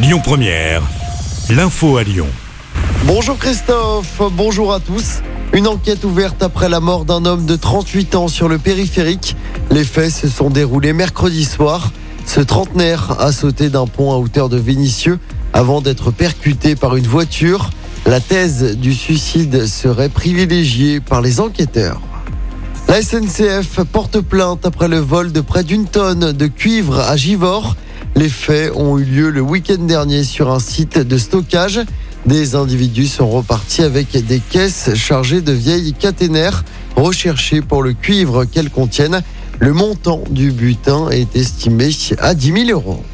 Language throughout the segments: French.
Lyon Première, l'info à Lyon. Bonjour Christophe, bonjour à tous. Une enquête ouverte après la mort d'un homme de 38 ans sur le périphérique. Les faits se sont déroulés mercredi soir. Ce trentenaire a sauté d'un pont à hauteur de Vénissieux avant d'être percuté par une voiture. La thèse du suicide serait privilégiée par les enquêteurs. La SNCF porte plainte après le vol de près d'une tonne de cuivre à Givors. Les faits ont eu lieu le week-end dernier sur un site de stockage. Des individus sont repartis avec des caisses chargées de vieilles caténaires recherchées pour le cuivre qu'elles contiennent. Le montant du butin est estimé à 10 000 euros.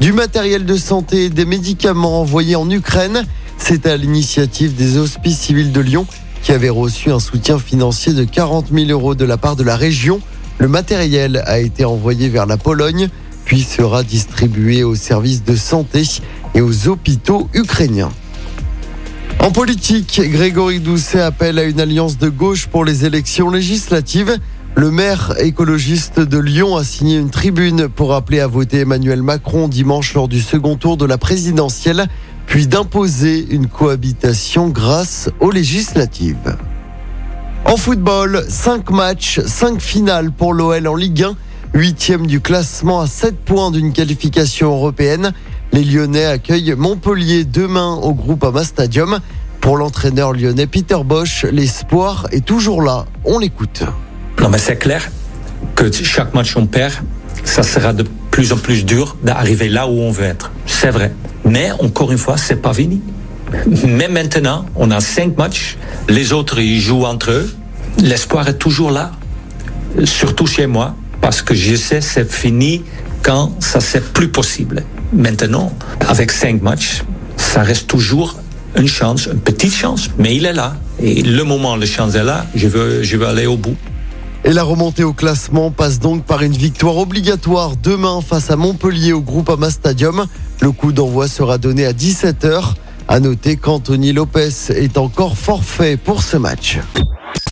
Du matériel de santé et des médicaments envoyés en Ukraine, c'est à l'initiative des hospices civils de Lyon qui avait reçu un soutien financier de 40 000 euros de la part de la région. Le matériel a été envoyé vers la Pologne puis sera distribué aux services de santé et aux hôpitaux ukrainiens. En politique, Grégory Doucet appelle à une alliance de gauche pour les élections législatives. Le maire écologiste de Lyon a signé une tribune pour appeler à voter Emmanuel Macron dimanche lors du second tour de la présidentielle, puis d'imposer une cohabitation grâce aux législatives. En football, 5 matchs, 5 finales pour l'OL en Ligue 1 huitième du classement à 7 points d'une qualification européenne. Les Lyonnais accueillent Montpellier demain au groupe Ama Stadium. Pour l'entraîneur lyonnais Peter Bosch, l'espoir est toujours là. On l'écoute. Non mais c'est clair que chaque match on perd, ça sera de plus en plus dur d'arriver là où on veut être. C'est vrai. Mais encore une fois, c'est pas fini. Mais maintenant, on a cinq matchs, les autres ils jouent entre eux. L'espoir est toujours là, surtout chez moi parce que je sais c'est fini quand ça c'est plus possible. Maintenant, avec cinq matchs, ça reste toujours une chance, une petite chance, mais il est là. Et le moment la chance est là, je veux, je veux aller au bout. Et la remontée au classement passe donc par une victoire obligatoire demain face à Montpellier au groupe Ama Stadium. Le coup d'envoi sera donné à 17h. À noter qu'Anthony Lopez est encore forfait pour ce match.